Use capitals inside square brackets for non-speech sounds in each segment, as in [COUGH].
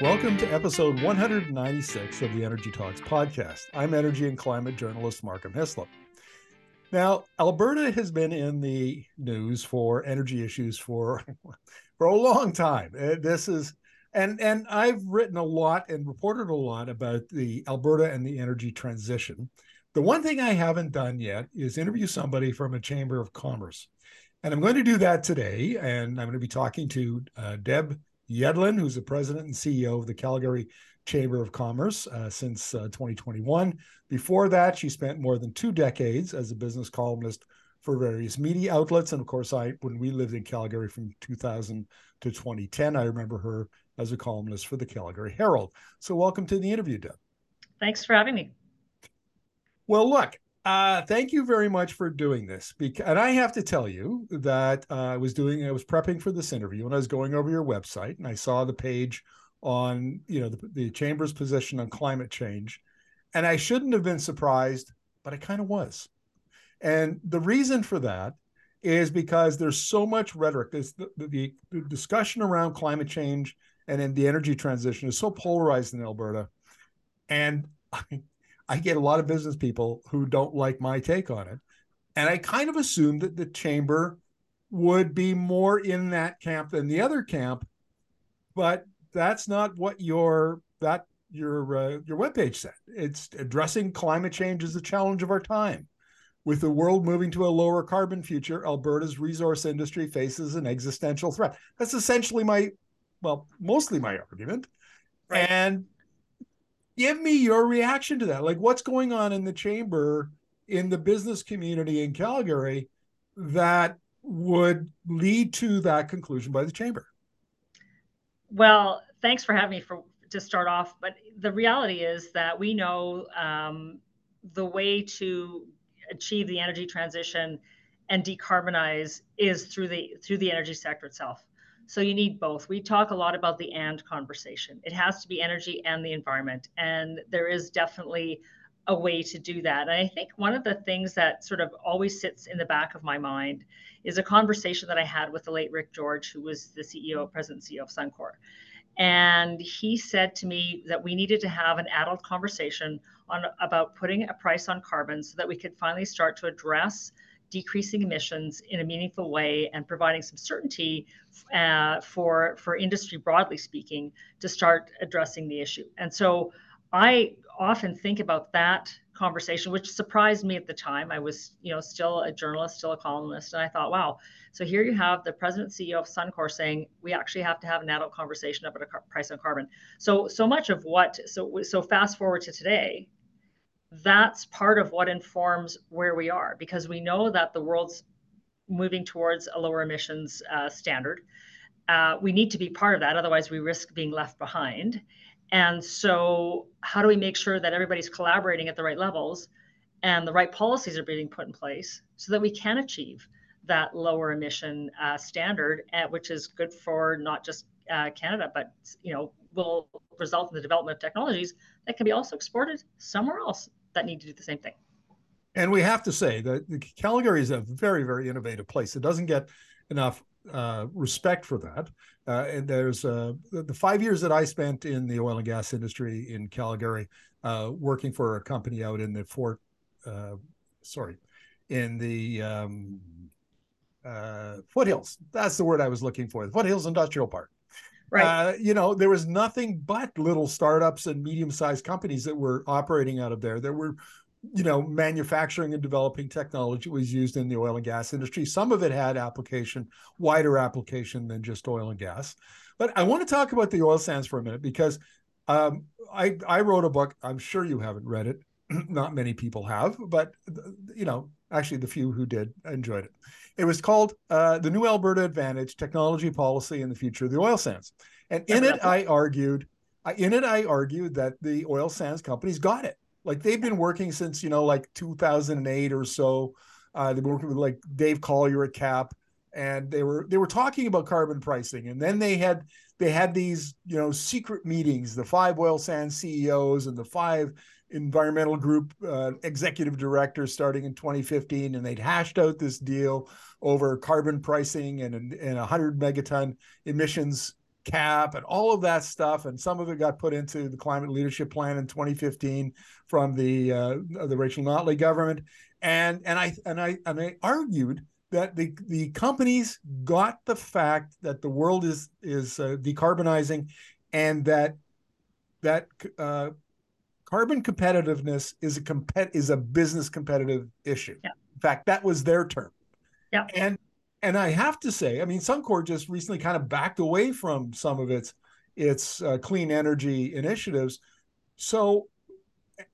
Welcome to episode 196 of the Energy Talks podcast. I'm energy and climate journalist Markham Hislop. Now, Alberta has been in the news for energy issues for [LAUGHS] for a long time. Uh, this is and and I've written a lot and reported a lot about the Alberta and the energy transition. The one thing I haven't done yet is interview somebody from a chamber of commerce. And I'm going to do that today. And I'm going to be talking to uh, Deb Yedlin, who's the president and CEO of the Calgary Chamber of Commerce uh, since uh, 2021. Before that, she spent more than two decades as a business columnist for various media outlets. And of course, I when we lived in Calgary from 2000 to 2010, I remember her as a columnist for the Calgary Herald. So, welcome to the interview, Deb. Thanks for having me. Well, look, uh, thank you very much for doing this. Because, and I have to tell you that uh, I was doing, I was prepping for this interview, and I was going over your website, and I saw the page on, you know, the, the chamber's position on climate change, and I shouldn't have been surprised, but I kind of was. And the reason for that is because there's so much rhetoric. There's the, the, the discussion around climate change and the energy transition is so polarized in Alberta, and [LAUGHS] I, I get a lot of business people who don't like my take on it. And I kind of assumed that the chamber would be more in that camp than the other camp, but that's not what your that your uh, your webpage said. It's addressing climate change as a challenge of our time. With the world moving to a lower carbon future, Alberta's resource industry faces an existential threat. That's essentially my, well, mostly my argument. Right. And give me your reaction to that. Like, what's going on in the chamber in the business community in Calgary that would lead to that conclusion by the chamber? Well, thanks for having me for to start off. But the reality is that we know um, the way to achieve the energy transition and decarbonize is through the through the energy sector itself. So you need both. We talk a lot about the and conversation. It has to be energy and the environment. And there is definitely a way to do that. And I think one of the things that sort of always sits in the back of my mind is a conversation that I had with the late Rick George, who was the CEO, president CEO of Suncor. And he said to me that we needed to have an adult conversation on about putting a price on carbon so that we could finally start to address decreasing emissions in a meaningful way and providing some certainty uh, for for industry broadly speaking to start addressing the issue. And so I often think about that conversation, which surprised me at the time. I was, you know, still a journalist, still a columnist, and I thought, wow. So here you have the president CEO of Suncor saying we actually have to have an adult conversation about a car- price on carbon. So so much of what so so fast forward to today, that's part of what informs where we are because we know that the world's moving towards a lower emissions uh, standard. Uh, we need to be part of that, otherwise, we risk being left behind. And so, how do we make sure that everybody's collaborating at the right levels and the right policies are being put in place so that we can achieve that lower emission uh, standard, uh, which is good for not just uh, Canada, but you know will result in the development of technologies that can be also exported somewhere else that need to do the same thing. And we have to say that Calgary is a very, very innovative place. It doesn't get enough uh, respect for that. Uh, and there's uh, the five years that I spent in the oil and gas industry in Calgary, uh, working for a company out in the Fort, uh, sorry, in the um, uh, foothills. That's the word I was looking for. The foothills industrial park. Right. you know, there was nothing but little startups and medium-sized companies that were operating out of there. There were you know, manufacturing and developing technology was used in the oil and gas industry. Some of it had application, wider application than just oil and gas. But I want to talk about the oil sands for a minute because um, I I wrote a book. I'm sure you haven't read it. [CLEARS THROAT] Not many people have, but you know, actually, the few who did enjoyed it. It was called uh, "The New Alberta Advantage: Technology Policy and the Future of the Oil Sands." And in it, I argued, in it, I argued that the oil sands companies got it like they've been working since you know like 2008 or so. Uh, they've been working with like Dave Collyer at CAPP, and they were they were talking about carbon pricing, and then they had they had these you know secret meetings, the five oil sands CEOs and the five environmental group uh, executive director starting in 2015, and they'd hashed out this deal over carbon pricing and and 100 megaton emissions cap and all of that stuff, and some of it got put into the climate leadership plan in 2015 from the uh, the Rachel Notley government, and and I and I and I argued that the the companies got the fact that the world is is uh, decarbonizing, and that that uh, carbon competitiveness is a compet is a business competitive issue. Yeah. In fact, that was their term. Yeah. And and I have to say, I mean, Suncor just recently kind of backed away from some of its its uh, clean energy initiatives. So,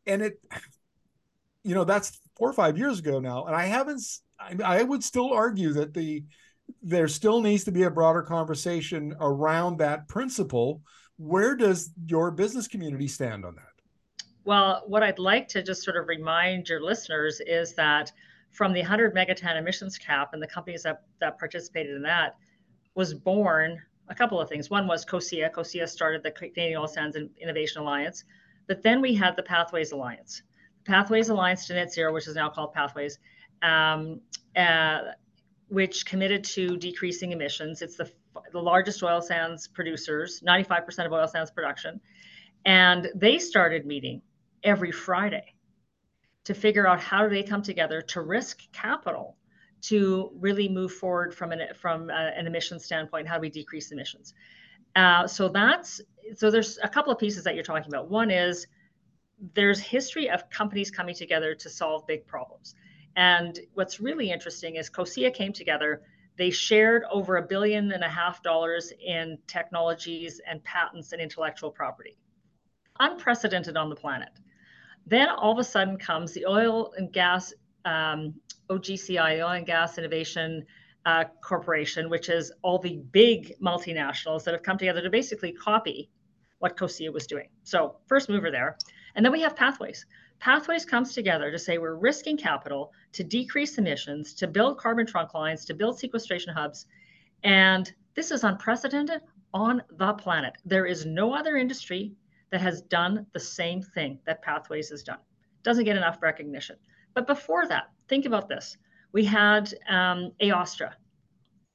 and it, you know, that's four or five years ago now, and I haven't. I, I would still argue that the there still needs to be a broader conversation around that principle. Where does your business community stand on that? Well, what I'd like to just sort of remind your listeners is that from the 100 megaton emissions cap and the companies that, that participated in that was born a couple of things. One was COSIA. COSIA started the Canadian Oil Sands Innovation Alliance, but then we had the Pathways Alliance. Pathways Alliance to Net Zero, which is now called Pathways, um, uh, which committed to decreasing emissions. It's the, the largest oil sands producers, 95% of oil sands production. And they started meeting every Friday to figure out how do they come together to risk capital to really move forward from an from a, an emission standpoint. How do we decrease emissions? Uh, so that's so there's a couple of pieces that you're talking about. One is there's history of companies coming together to solve big problems. And what's really interesting is COSIA came together. They shared over a billion and a half dollars in technologies and patents and intellectual property. Unprecedented on the planet. Then all of a sudden comes the oil and gas, um, OGCI, Oil and Gas Innovation uh, Corporation, which is all the big multinationals that have come together to basically copy what COSIA was doing. So first mover there. And then we have Pathways. Pathways comes together to say we're risking capital to decrease emissions, to build carbon trunk lines, to build sequestration hubs. And this is unprecedented on the planet. There is no other industry that has done the same thing that Pathways has done. Doesn't get enough recognition. But before that, think about this. We had um, AOSTRA.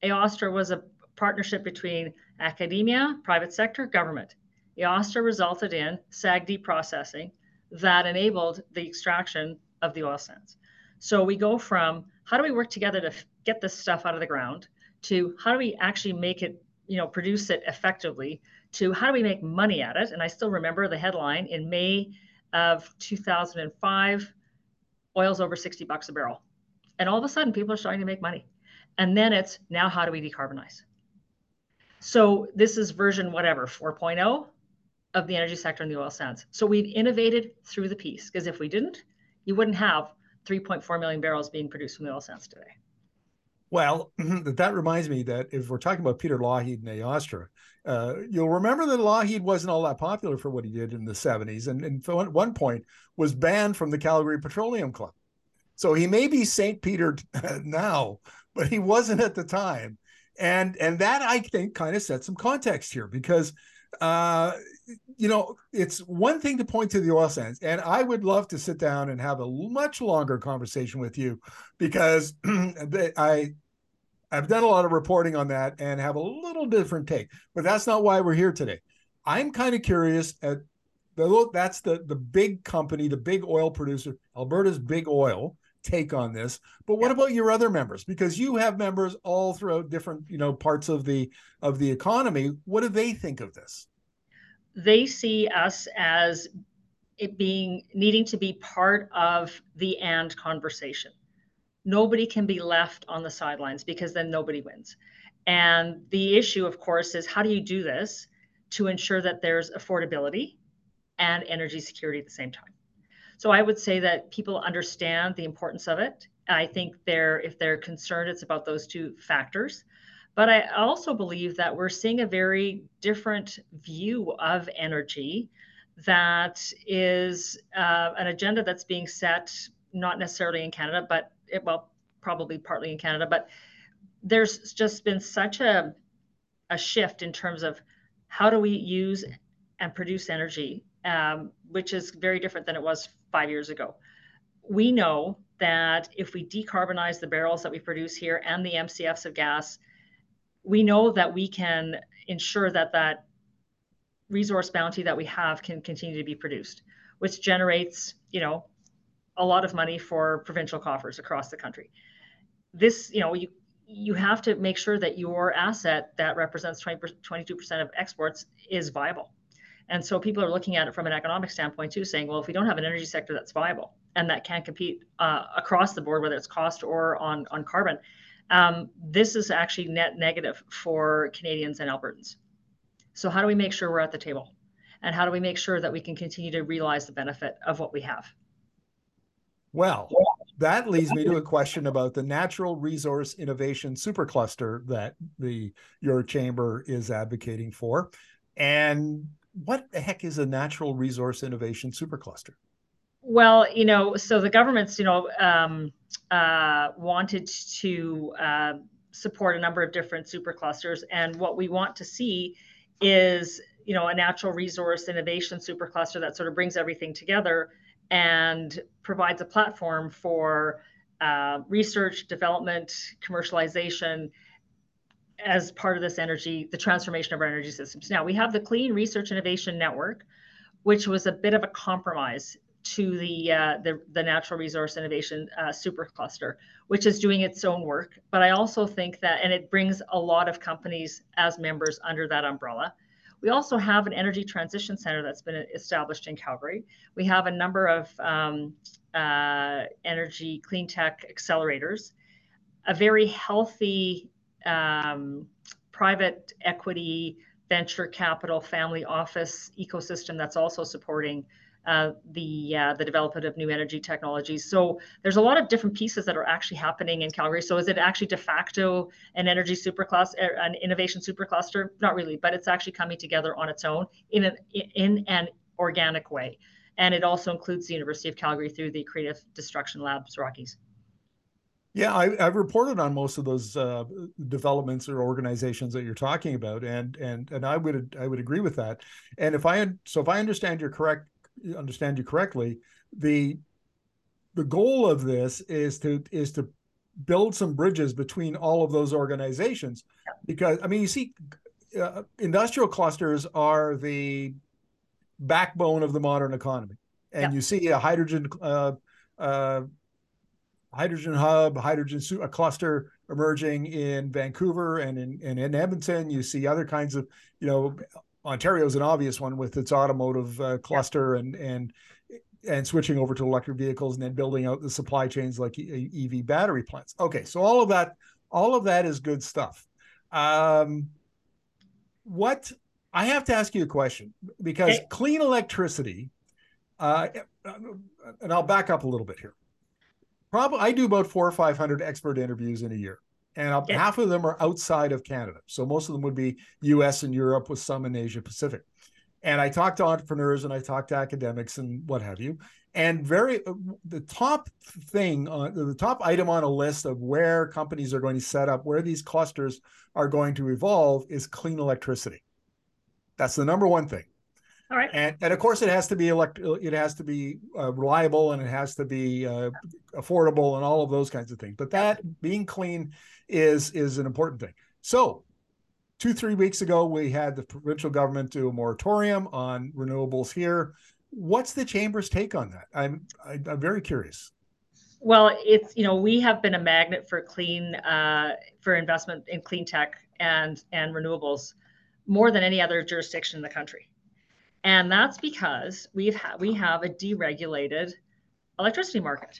AOSTRA was a partnership between academia, private sector, government. AOSTRA resulted in SAGD processing that enabled the extraction of the oil sands. So we go from how do we work together to get this stuff out of the ground to how do we actually make it, you know, produce it effectively to how do we make money at it? And I still remember the headline in May of 2005 oil's over 60 bucks a barrel. And all of a sudden, people are starting to make money. And then it's now how do we decarbonize? So this is version whatever, 4.0 of the energy sector in the oil sands. So we've innovated through the piece because if we didn't, you wouldn't have 3.4 million barrels being produced from the oil sands today. Well, that reminds me that if we're talking about Peter Lougheed and AOSTRA, uh, you'll remember that Lougheed wasn't all that popular for what he did in the 70s, and, and at one point was banned from the Calgary Petroleum Club. So he may be St. Peter [LAUGHS] now, but he wasn't at the time. And and that I think kind of sets some context here because uh, you know, it's one thing to point to the oil sands, and I would love to sit down and have a much longer conversation with you because [CLEARS THROAT] I I've done a lot of reporting on that and have a little different take. But that's not why we're here today. I'm kind of curious at the that's the the big company, the big oil producer, Alberta's Big Oil take on this. But what yeah. about your other members? Because you have members all throughout different, you know, parts of the of the economy. What do they think of this? They see us as it being needing to be part of the and conversation nobody can be left on the sidelines because then nobody wins. And the issue, of course, is how do you do this to ensure that there's affordability and energy security at the same time? So I would say that people understand the importance of it. I think they're if they're concerned, it's about those two factors. But I also believe that we're seeing a very different view of energy that is uh, an agenda that's being set not necessarily in Canada, but it, well, probably partly in Canada, but there's just been such a, a shift in terms of how do we use and produce energy, um, which is very different than it was five years ago. We know that if we decarbonize the barrels that we produce here and the MCFs of gas, we know that we can ensure that that resource bounty that we have can continue to be produced, which generates, you know, a lot of money for provincial coffers across the country. This, you know, you you have to make sure that your asset that represents 20, 22% of exports is viable. And so people are looking at it from an economic standpoint too, saying, well, if we don't have an energy sector that's viable and that can compete uh, across the board, whether it's cost or on, on carbon, um, this is actually net negative for Canadians and Albertans. So how do we make sure we're at the table? And how do we make sure that we can continue to realize the benefit of what we have? Well, that leads me to a question about the natural resource innovation supercluster that the your chamber is advocating for. And what the heck is a natural resource innovation supercluster? Well, you know, so the government's, you know, um, uh, wanted to uh, support a number of different superclusters, and what we want to see is, you know, a natural resource innovation supercluster that sort of brings everything together and provides a platform for uh, research, development, commercialization as part of this energy, the transformation of our energy systems. Now, we have the Clean Resource Innovation Network, which was a bit of a compromise to the uh, the, the, natural resource innovation uh, supercluster, which is doing its own work. But I also think that, and it brings a lot of companies as members under that umbrella. We also have an energy transition center that's been established in Calgary. We have a number of um, uh, energy clean tech accelerators, a very healthy um, private equity, venture capital, family office ecosystem that's also supporting uh, the uh, the development of new energy technologies. So there's a lot of different pieces that are actually happening in Calgary. So is it actually de facto an energy supercluster, er, an innovation supercluster? Not really, but it's actually coming together on its own in an in an organic way. And it also includes the University of Calgary through the Creative Destruction Labs Rockies. Yeah, I, have reported on most of those uh, developments or organizations that you're talking about, and and and I would I would agree with that. And if I so if I understand you're correct understand you correctly, the the goal of this is to is to build some bridges between all of those organizations. Because i mean you see uh, industrial clusters are the backbone of the modern economy. And yeah. you see a hydrogen uh, uh, hydrogen hub hydrogen a cluster emerging in vancouver and in, and in edmonton. You see other kinds of you know Ontario is an obvious one with its automotive uh, cluster yeah. and and and switching over to electric vehicles and then building out the supply chains like EV battery plants. Okay, so all of that all of that is good stuff. Um, what I have to ask you a question because hey. clean electricity, uh, and I'll back up a little bit here. Probably I do about four or five hundred expert interviews in a year and half of them are outside of Canada. So most of them would be US and Europe with some in Asia Pacific. And I talked to entrepreneurs and I talked to academics and what have you. And very uh, the top thing on the top item on a list of where companies are going to set up, where these clusters are going to evolve is clean electricity. That's the number one thing. All right. And, and of course, it has to be elect. It has to be uh, reliable and it has to be uh, affordable and all of those kinds of things. But that being clean is is an important thing. So, two three weeks ago, we had the provincial government do a moratorium on renewables here. What's the chamber's take on that? I'm I, am very curious. Well, it's you know we have been a magnet for clean uh, for investment in clean tech and and renewables more than any other jurisdiction in the country and that's because we've ha- we have a deregulated electricity market.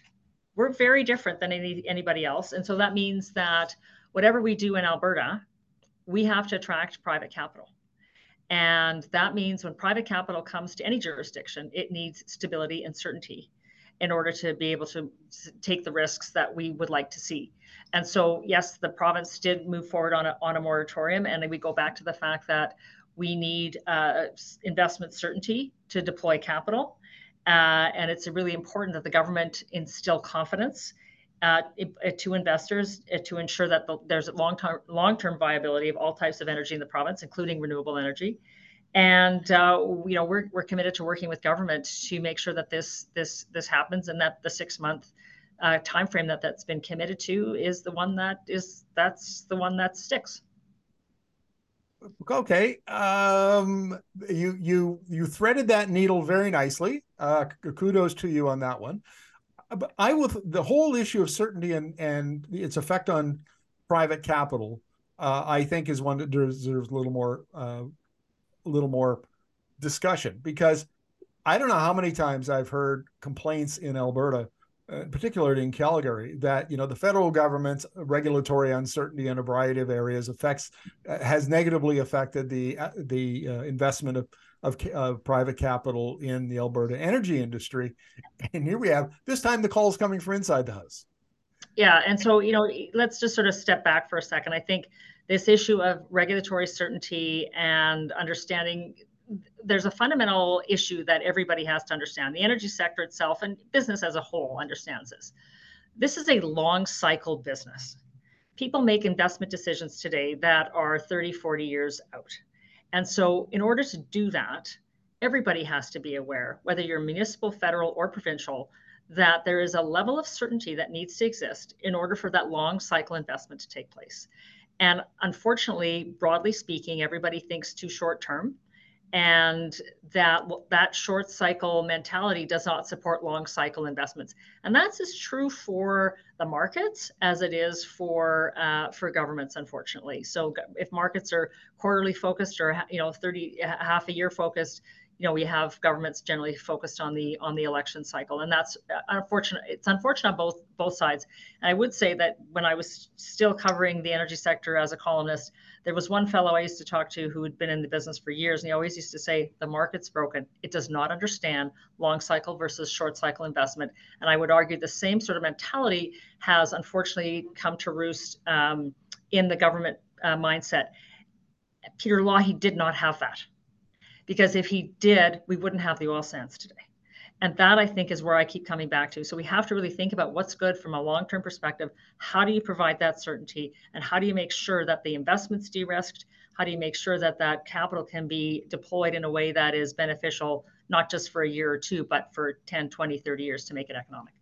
We're very different than any, anybody else. And so that means that whatever we do in Alberta, we have to attract private capital. And that means when private capital comes to any jurisdiction, it needs stability and certainty in order to be able to take the risks that we would like to see. And so, yes, the province did move forward on a, on a moratorium. And we go back to the fact that we need uh, investment certainty to deploy capital. Uh, and it's really important that the government instill confidence uh, to investors uh, to ensure that the, there's long-term long-term viability of all types of energy in the province, including renewable energy. And uh, you know we're, we're committed to working with government to make sure that this this this happens and that the six-month uh, time frame that that's been committed to is the one that is that's the one that sticks okay, um, you you you threaded that needle very nicely. Uh, kudos to you on that one. But I will the whole issue of certainty and and its effect on private capital. Uh, I think is one that deserves a little more uh, a little more discussion because I don't know how many times I've heard complaints in Alberta uh, particularly in Calgary, that you know the federal government's regulatory uncertainty in a variety of areas affects uh, has negatively affected the uh, the uh, investment of, of, of private capital in the Alberta energy industry, and here we have this time the call is coming from inside the house. Yeah, and so you know let's just sort of step back for a second. I think this issue of regulatory certainty and understanding there's a fundamental issue that everybody has to understand. The energy sector itself and business as a whole understands this. This is a long cycle business. People make investment decisions today that are 30, 40 years out. And so, in order to do that, everybody has to be aware, whether you're municipal, federal, or provincial, that there is a level of certainty that needs to exist in order for that long cycle investment to take place. And unfortunately, broadly speaking, everybody thinks too short term and that that short cycle mentality does not support long cycle investments. And that's as true for the markets as it is for uh, for governments unfortunately. So if markets are quarterly focused or you know 30 half a year focused you know we have governments generally focused on the on the election cycle and that's uh, unfortunate it's unfortunate on both both sides. And i would say that when i was still covering the energy sector as a columnist there was one fellow i used to talk to who had been in the business for years and he always used to say the market's broken. It does not understand long cycle versus short cycle investment. And i would argue the same sort of mentality has unfortunately come to roost um, in the government uh, mindset. Peter lougheed did not have that because if he did, we wouldn't have the oil sands today. And that I think is where I keep coming back to. So we have to really think about what's good from a long term perspective. How do you provide that certainty? And how do you make sure that the investment's de risked? How do you make sure that that capital can be deployed in a way that is beneficial, not just for a year or two, but for 10, 20, 30 years to make it economic?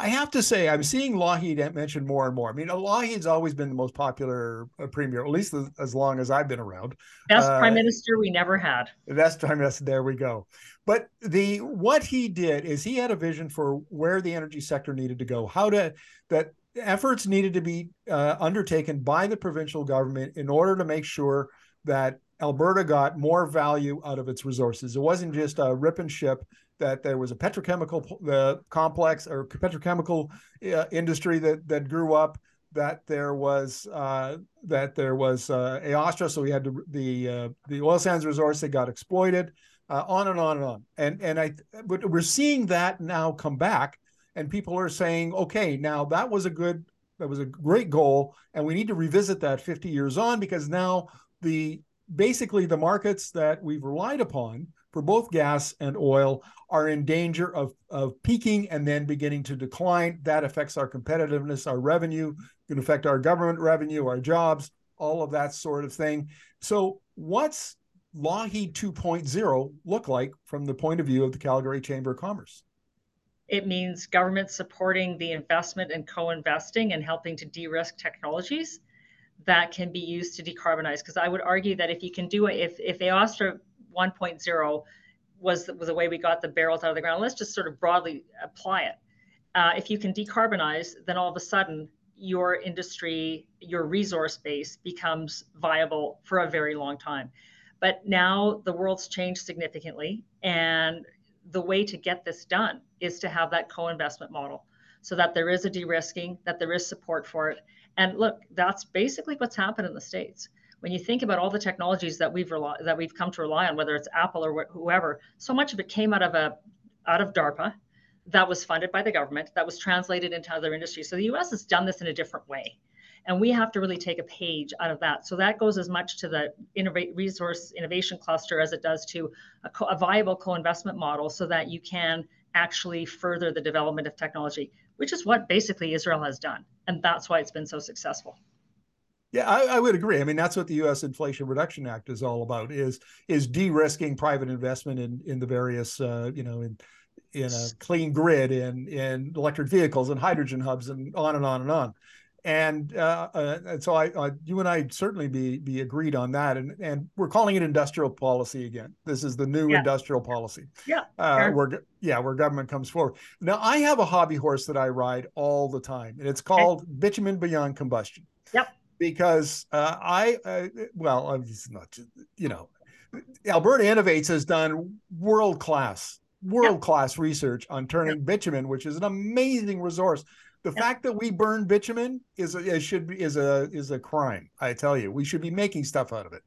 I have to say, I'm seeing Lougheed mentioned more and more. I mean, Lougheed's always been the most popular uh, premier, at least as long as I've been around. Best uh, prime minister we never had. Best prime minister. There we go. But the what he did is he had a vision for where the energy sector needed to go, how to that efforts needed to be uh, undertaken by the provincial government in order to make sure that Alberta got more value out of its resources. It wasn't just a rip and ship that there was a petrochemical uh, complex or petrochemical uh, industry that that grew up that there was uh, that there was uh, Aostra, so we had to, the uh, the oil sands resource that got exploited, uh, on and on and on, and and I but we're seeing that now come back, and people are saying, okay, now that was a good that was a great goal, and we need to revisit that 50 years on because now the basically the markets that we've relied upon for both gas and oil are in danger of, of peaking and then beginning to decline. That affects our competitiveness, our revenue, can affect our government revenue, our jobs, all of that sort of thing. So, what's Lougheed 2.0 look like from the point of view of the Calgary Chamber of Commerce? It means government supporting the investment and co investing and helping to de risk technologies that can be used to decarbonize. Because I would argue that if you can do it, if, if Aostra 1.0 was was the way we got the barrels out of the ground. Let's just sort of broadly apply it. Uh, if you can decarbonize, then all of a sudden your industry, your resource base becomes viable for a very long time. But now the world's changed significantly, and the way to get this done is to have that co-investment model, so that there is a de-risking, that there is support for it. And look, that's basically what's happened in the states when you think about all the technologies that we've that we've come to rely on, whether it's Apple or wh- whoever, so much of it came out of a out of DARPA that was funded by the government that was translated into other industries. So the U.S. has done this in a different way, and we have to really take a page out of that. So that goes as much to the innovate resource innovation cluster as it does to a, co- a viable co-investment model, so that you can actually further the development of technology, which is what basically Israel has done, and that's why it's been so successful. Yeah, I, I, would agree. I mean, that's what the U.S. Inflation Reduction Act is all about: is is de-risking private investment in in the various, uh, you know, in in a clean grid, in in electric vehicles, and hydrogen hubs, and on and on and on. And uh, uh, and so I, uh, you and I certainly be be agreed on that, and and we're calling it industrial policy again. This is the new yeah. industrial policy. Yeah, uh, sure. where yeah, where government comes forward. Now I have a hobby horse that I ride all the time, and it's called okay. bitumen beyond combustion. Yep. Because uh, I uh, well, it's not you know, Alberta Innovates has done world class world class yep. research on turning yep. bitumen, which is an amazing resource the yep. fact that we burn bitumen is a, should be is a is a crime. I tell you, we should be making stuff out of it.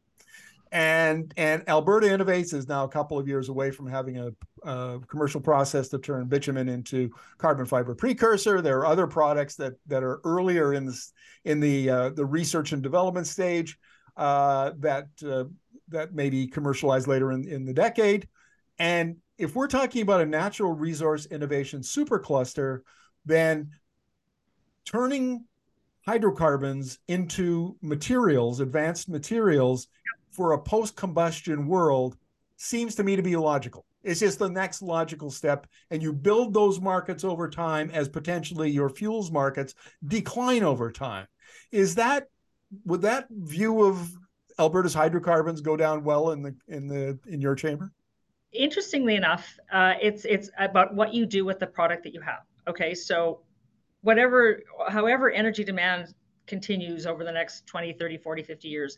And and Alberta Innovates is now a couple of years away from having a, a commercial process to turn bitumen into carbon fiber precursor. There are other products that that are earlier in this in the uh, the research and development stage uh, that uh, that may be commercialized later in, in the decade. And if we're talking about a natural resource innovation supercluster, then turning hydrocarbons into materials, advanced materials for a post combustion world seems to me to be logical. It's just the next logical step. And you build those markets over time as potentially your fuels markets decline over time. Is that, would that view of Alberta's hydrocarbons go down well in the, in the, in your chamber? Interestingly enough, uh, it's, it's about what you do with the product that you have. Okay. So whatever, however energy demand continues over the next 20, 30, 40, 50 years,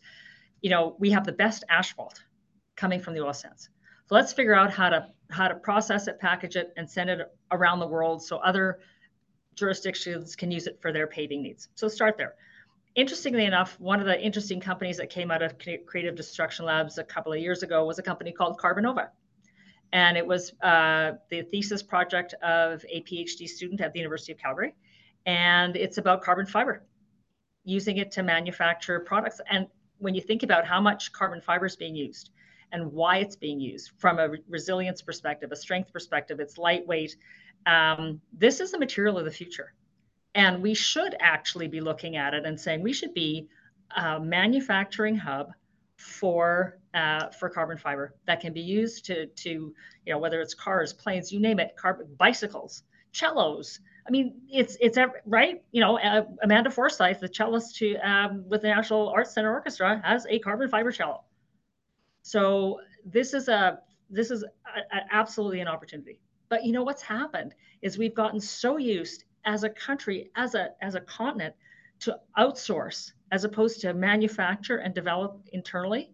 you know, we have the best asphalt coming from the oil sands. So let's figure out how to how to process it, package it, and send it around the world so other jurisdictions can use it for their paving needs. So start there. Interestingly enough, one of the interesting companies that came out of Creative Destruction Labs a couple of years ago was a company called Carbonova. And it was uh, the thesis project of a PhD student at the University of Calgary and it's about carbon fiber, using it to manufacture products. And when you think about how much carbon fiber is being used and why it's being used from a resilience perspective, a strength perspective, it's lightweight. Um, this is the material of the future. And we should actually be looking at it and saying we should be a manufacturing hub for uh, for carbon fiber that can be used to to you know whether it's cars, planes, you name it, carbon bicycles, cellos, I mean, it's it's right. You know, uh, Amanda Forsyth, the cellist to um, with the National Arts Center Orchestra, has a carbon fiber cello. So this is a this is a, a, absolutely an opportunity. But you know what's happened is we've gotten so used as a country, as a as a continent, to outsource as opposed to manufacture and develop internally.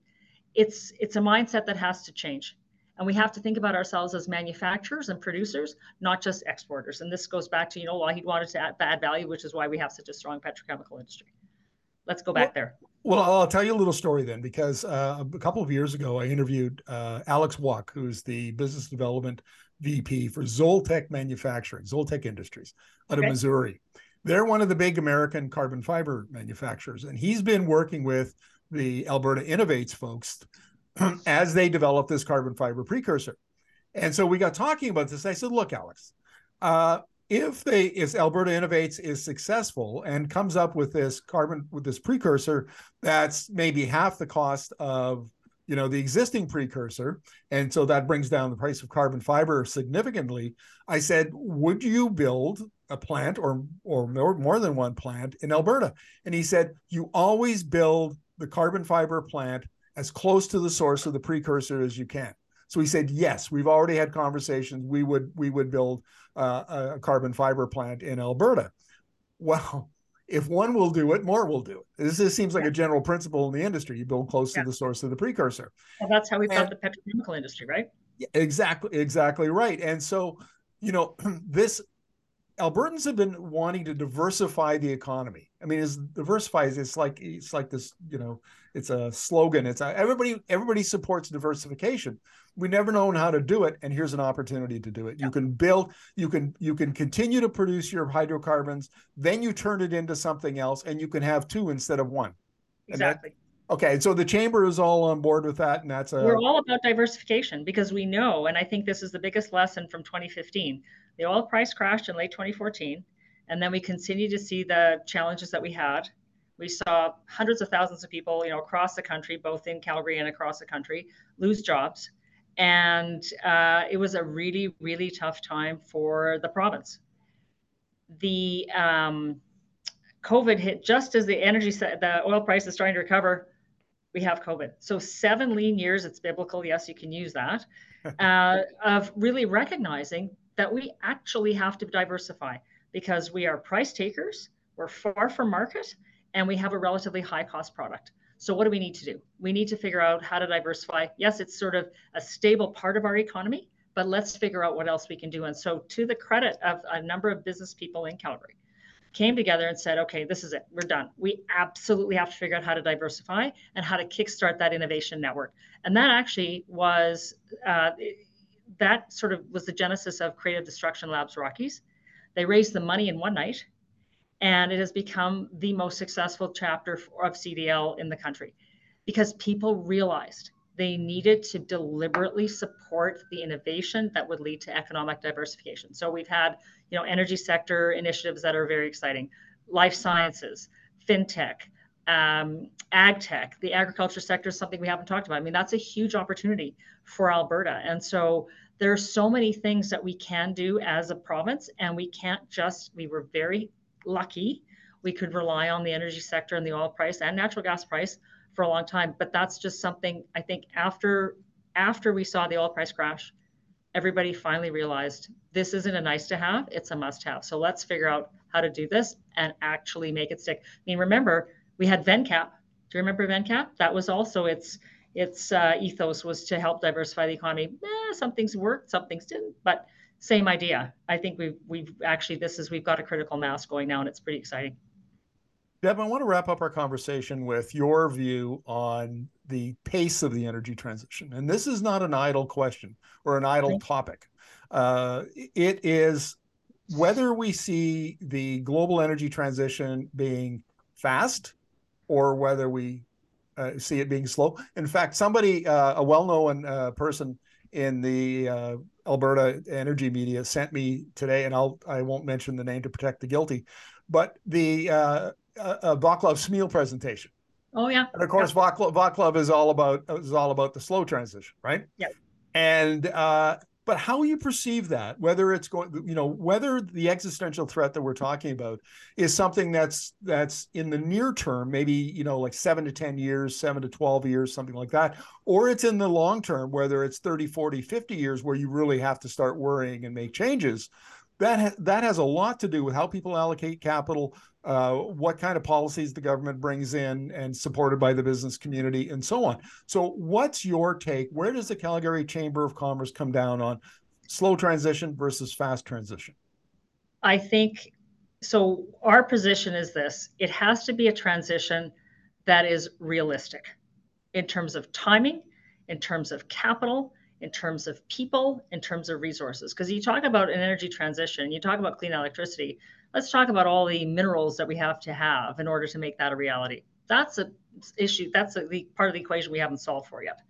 It's it's a mindset that has to change. And we have to think about ourselves as manufacturers and producers, not just exporters. And this goes back to, you know, why he wanted to add, add value, which is why we have such a strong petrochemical industry. Let's go back well, there. Well, I'll tell you a little story then, because uh, a couple of years ago, I interviewed uh, Alex Wack, who's the business development VP for Zoltek Manufacturing, Zoltek Industries out okay. of Missouri. They're one of the big American carbon fiber manufacturers, and he's been working with the Alberta Innovates folks [CLEARS THROAT] as they develop this carbon fiber precursor. And so we got talking about this. I said, look, Alex, uh, if they if Alberta Innovates is successful and comes up with this carbon with this precursor that's maybe half the cost of you know the existing precursor and so that brings down the price of carbon fiber significantly i said would you build a plant or or more, more than one plant in alberta and he said you always build the carbon fiber plant as close to the source of the precursor as you can. So he said, yes, we've already had conversations. We would we would build uh, a carbon fiber plant in Alberta. Well, if one will do it, more will do it. This, this seems like yeah. a general principle in the industry. You build close yeah. to the source of the precursor. Well, that's how we built the petrochemical industry, right? Exactly, exactly right. And so, you know, [CLEARS THROAT] this Albertans have been wanting to diversify the economy. I mean, it's diversify. It's like it's like this, you know, it's a slogan. It's a, everybody everybody supports diversification. We never known how to do it, and here's an opportunity to do it. You can build, you can you can continue to produce your hydrocarbons, then you turn it into something else, and you can have two instead of one. Exactly. Okay, so the chamber is all on board with that, and that's a. We're all about diversification because we know, and I think this is the biggest lesson from 2015 the oil price crashed in late 2014, and then we continue to see the challenges that we had. We saw hundreds of thousands of people, you know, across the country, both in Calgary and across the country, lose jobs, and uh, it was a really, really tough time for the province. The um, COVID hit just as the energy, the oil price is starting to recover. We have COVID. So seven lean years. It's biblical. Yes, you can use that. [LAUGHS] uh, of really recognizing that we actually have to diversify because we are price takers. We're far from market, and we have a relatively high cost product. So what do we need to do? We need to figure out how to diversify. Yes, it's sort of a stable part of our economy, but let's figure out what else we can do. And so, to the credit of a number of business people in Calgary, came together and said, okay, this is it. We're done. We absolutely have to figure out how to diversify and how to kickstart that innovation network. And that actually was uh, that sort of was the genesis of Creative Destruction Labs Rockies. They raised the money in one night, and it has become the most successful chapter of CDL in the country because people realized they needed to deliberately support the innovation that would lead to economic diversification. So we've had, you know, energy sector initiatives that are very exciting, life sciences, fintech, um, ag tech. The agriculture sector is something we haven't talked about. I mean, that's a huge opportunity for Alberta, and so there are so many things that we can do as a province, and we can't just. We were very lucky. We could rely on the energy sector and the oil price and natural gas price for a long time. But that's just something I think after after we saw the oil price crash, everybody finally realized this isn't a nice to have, it's a must have. So let's figure out how to do this and actually make it stick. I mean, remember, we had VenCap. Do you remember VenCap? That was also its its uh, ethos was to help diversify the economy. Eh, some things worked, some things didn't, but same idea. I think we've we've actually this is we've got a critical mass going now, and it's pretty exciting. Deb, I want to wrap up our conversation with your view on the pace of the energy transition. And this is not an idle question or an idle topic. Uh, it is whether we see the global energy transition being fast or whether we uh, see it being slow. In fact, somebody, uh, a well known uh, person in the uh, Alberta energy media, sent me today, and I'll, I won't mention the name to protect the guilty, but the uh, Vaclav Smil presentation. Oh yeah. And of course, yeah. Vaclav, Vaclav is all about is all about the slow transition, right? Yeah. And uh, but how you perceive that, whether it's going, you know, whether the existential threat that we're talking about is something that's that's in the near term, maybe you know, like seven to ten years, seven to twelve years, something like that, or it's in the long term, whether it's 30, 40, 50 years, where you really have to start worrying and make changes that ha- that has a lot to do with how people allocate capital, uh, what kind of policies the government brings in, and supported by the business community, and so on. So, what's your take? Where does the Calgary Chamber of Commerce come down on slow transition versus fast transition? I think so. Our position is this: it has to be a transition that is realistic in terms of timing, in terms of capital, in terms of people, in terms of resources. Because you talk about an energy transition, you talk about clean electricity. Let's talk about all the minerals that we have to have in order to make that a reality. That's a issue. That's a, the part of the equation we haven't solved for yet.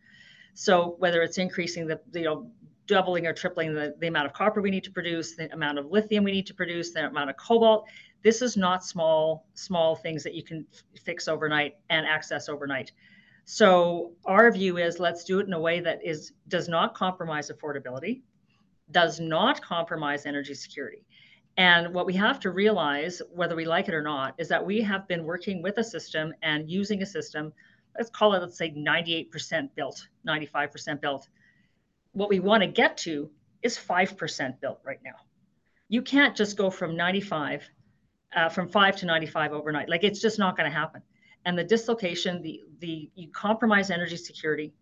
So whether it's increasing the you know doubling or tripling the, the amount of copper we need to produce, the amount of lithium we need to produce, the amount of cobalt, this is not small small things that you can fix overnight and access overnight. So our view is let's do it in a way that is does not compromise affordability, does not compromise energy security. And what we have to realize, whether we like it or not, is that we have been working with a system and using a system, let's call it, let's say 98% built, 95% built. What we want to get to is 5% built right now. You can't just go from 95, uh, from 5 to 95 overnight. Like it's just not going to happen and the dislocation, the the you compromise energy security,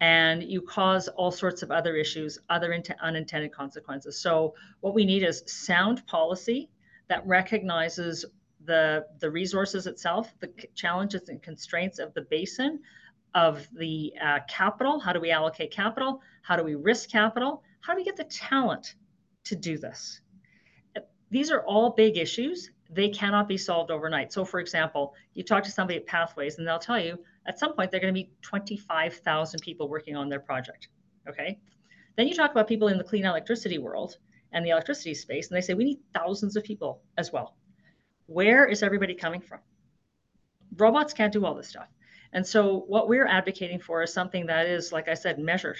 and you cause all sorts of other issues, other unintended consequences. So what we need is sound policy that recognizes the the resources itself, the challenges and constraints of the basin, of the uh, capital. How do we allocate capital? How do we risk capital? How do we get the talent to do this? These are all big issues they cannot be solved overnight. So, for example, you talk to somebody at Pathways, and they'll tell you at some point they're going to be 25,000 people working on their project. Okay. Then you talk about people in the clean electricity world and the electricity space, and they say we need thousands of people as well. Where is everybody coming from? Robots can't do all this stuff. And so, what we're advocating for is something that is, like I said, measured,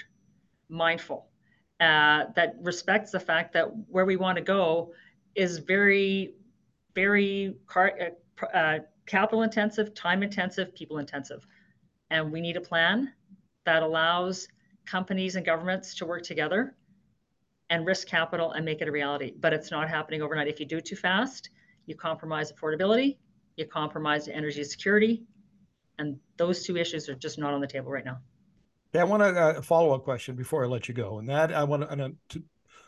mindful, uh, that respects the fact that where we want to go is very very uh, uh, capital intensive, time intensive, people intensive. And we need a plan that allows companies and governments to work together and risk capital and make it a reality. But it's not happening overnight. If you do too fast, you compromise affordability, you compromise energy security, and those two issues are just not on the table right now. Yeah, I want a uh, follow up question before I let you go, and that I want to, to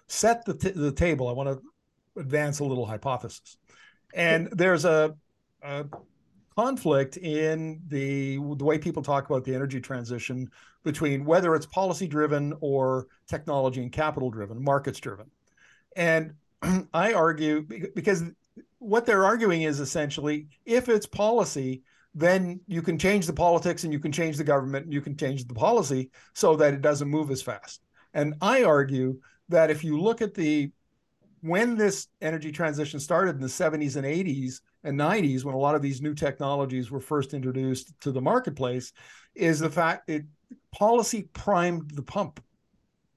set the t- the table. I want to advance a little hypothesis, and there's a, a conflict in the the way people talk about the energy transition between whether it's policy driven or technology and capital driven, markets driven. And [CLEARS THROAT] I argue because what they're arguing is essentially if it's policy, then you can change the politics and you can change the government and you can change the policy so that it doesn't move as fast. And I argue that if you look at the when this energy transition started in the 70s and 80s and 90s when a lot of these new technologies were first introduced to the marketplace is the fact that policy primed the pump.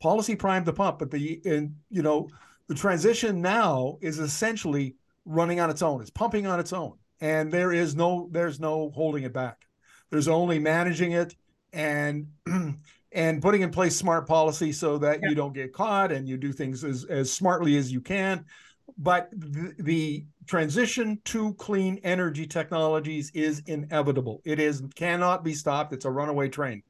Policy primed the pump but the and you know the transition now is essentially running on its own. It's pumping on its own. And there is no there's no holding it back. There's only managing it and [CLEARS THROAT] and putting in place smart policy so that yeah. you don't get caught and you do things as, as smartly as you can. But the, the transition to clean energy technologies is inevitable. It is cannot be stopped. It's a runaway train.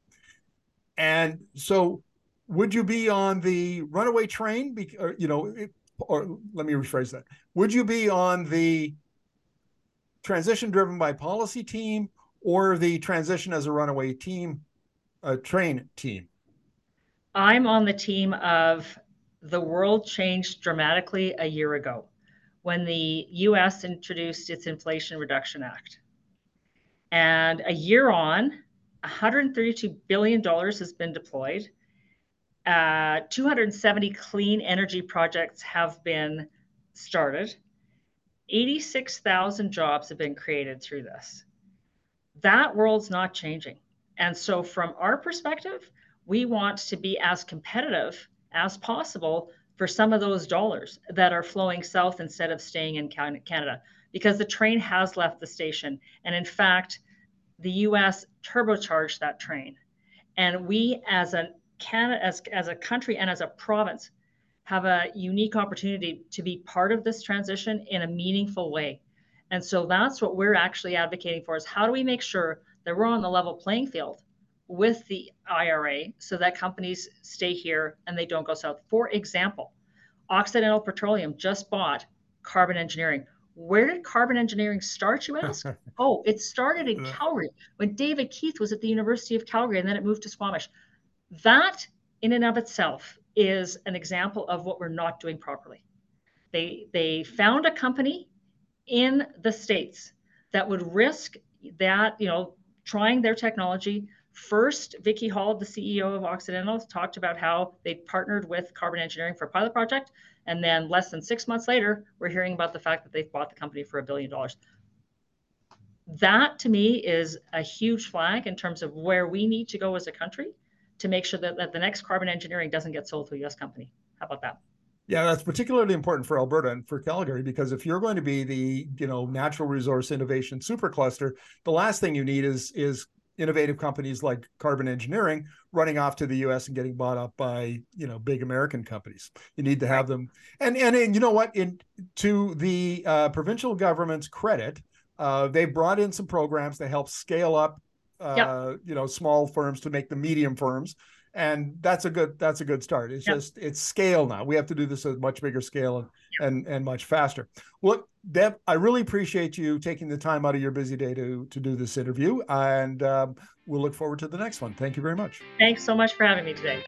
And so would you be on the runaway train or, you know it, or let me rephrase that. Would you be on the transition driven by policy team or the transition as a runaway team, a train team? I'm on the team of the world changed dramatically a year ago when the US introduced its Inflation Reduction Act. And a year on, $132 billion has been deployed. Uh, 270 clean energy projects have been started. 86,000 jobs have been created through this. That world's not changing. And so, from our perspective, we want to be as competitive as possible for some of those dollars that are flowing south instead of staying in Canada because the train has left the station. And in fact, the US turbocharged that train. And we as a Canada as, as a country and as a province have a unique opportunity to be part of this transition in a meaningful way. And so that's what we're actually advocating for is how do we make sure that we're on the level playing field with the IRA so that companies stay here and they don't go south. For example, Occidental Petroleum just bought Carbon Engineering. Where did carbon engineering start, you ask? [LAUGHS] oh, it started in uh. Calgary when David Keith was at the University of Calgary and then it moved to Squamish. That, in and of itself, is an example of what we're not doing properly. They they found a company in the states that would risk that, you know, trying their technology. First, Vicki Hollub, the CEO of Occidental, talked about how they partnered with Carbon Engineering for a pilot project. And then less than six months later, we're hearing about the fact that they've bought the company for a billion dollars. That to me is a huge flag in terms of where we need to go as a country to make sure that, that the next carbon engineering doesn't get sold to a US company. How about that? Yeah, that's particularly important for Alberta and for Calgary because if you're going to be the, you know, natural resource innovation supercluster, the last thing you need is is innovative companies like Carbon Engineering running off to the U.S. and getting bought up by you know big American companies. You need to have them, and and, and you know what? In to the uh, provincial government's credit, uh, they brought in some programs to help scale up uh, yep. you know small firms to make the medium firms and that's a good that's a good start. It's just it's scale now. We have to do this at a much bigger scale and and, and much faster. Look deb i really appreciate you taking the time out of your busy day to to do this interview. And um, we'll look forward to the next one. Thank you very much. Thanks so much for having me today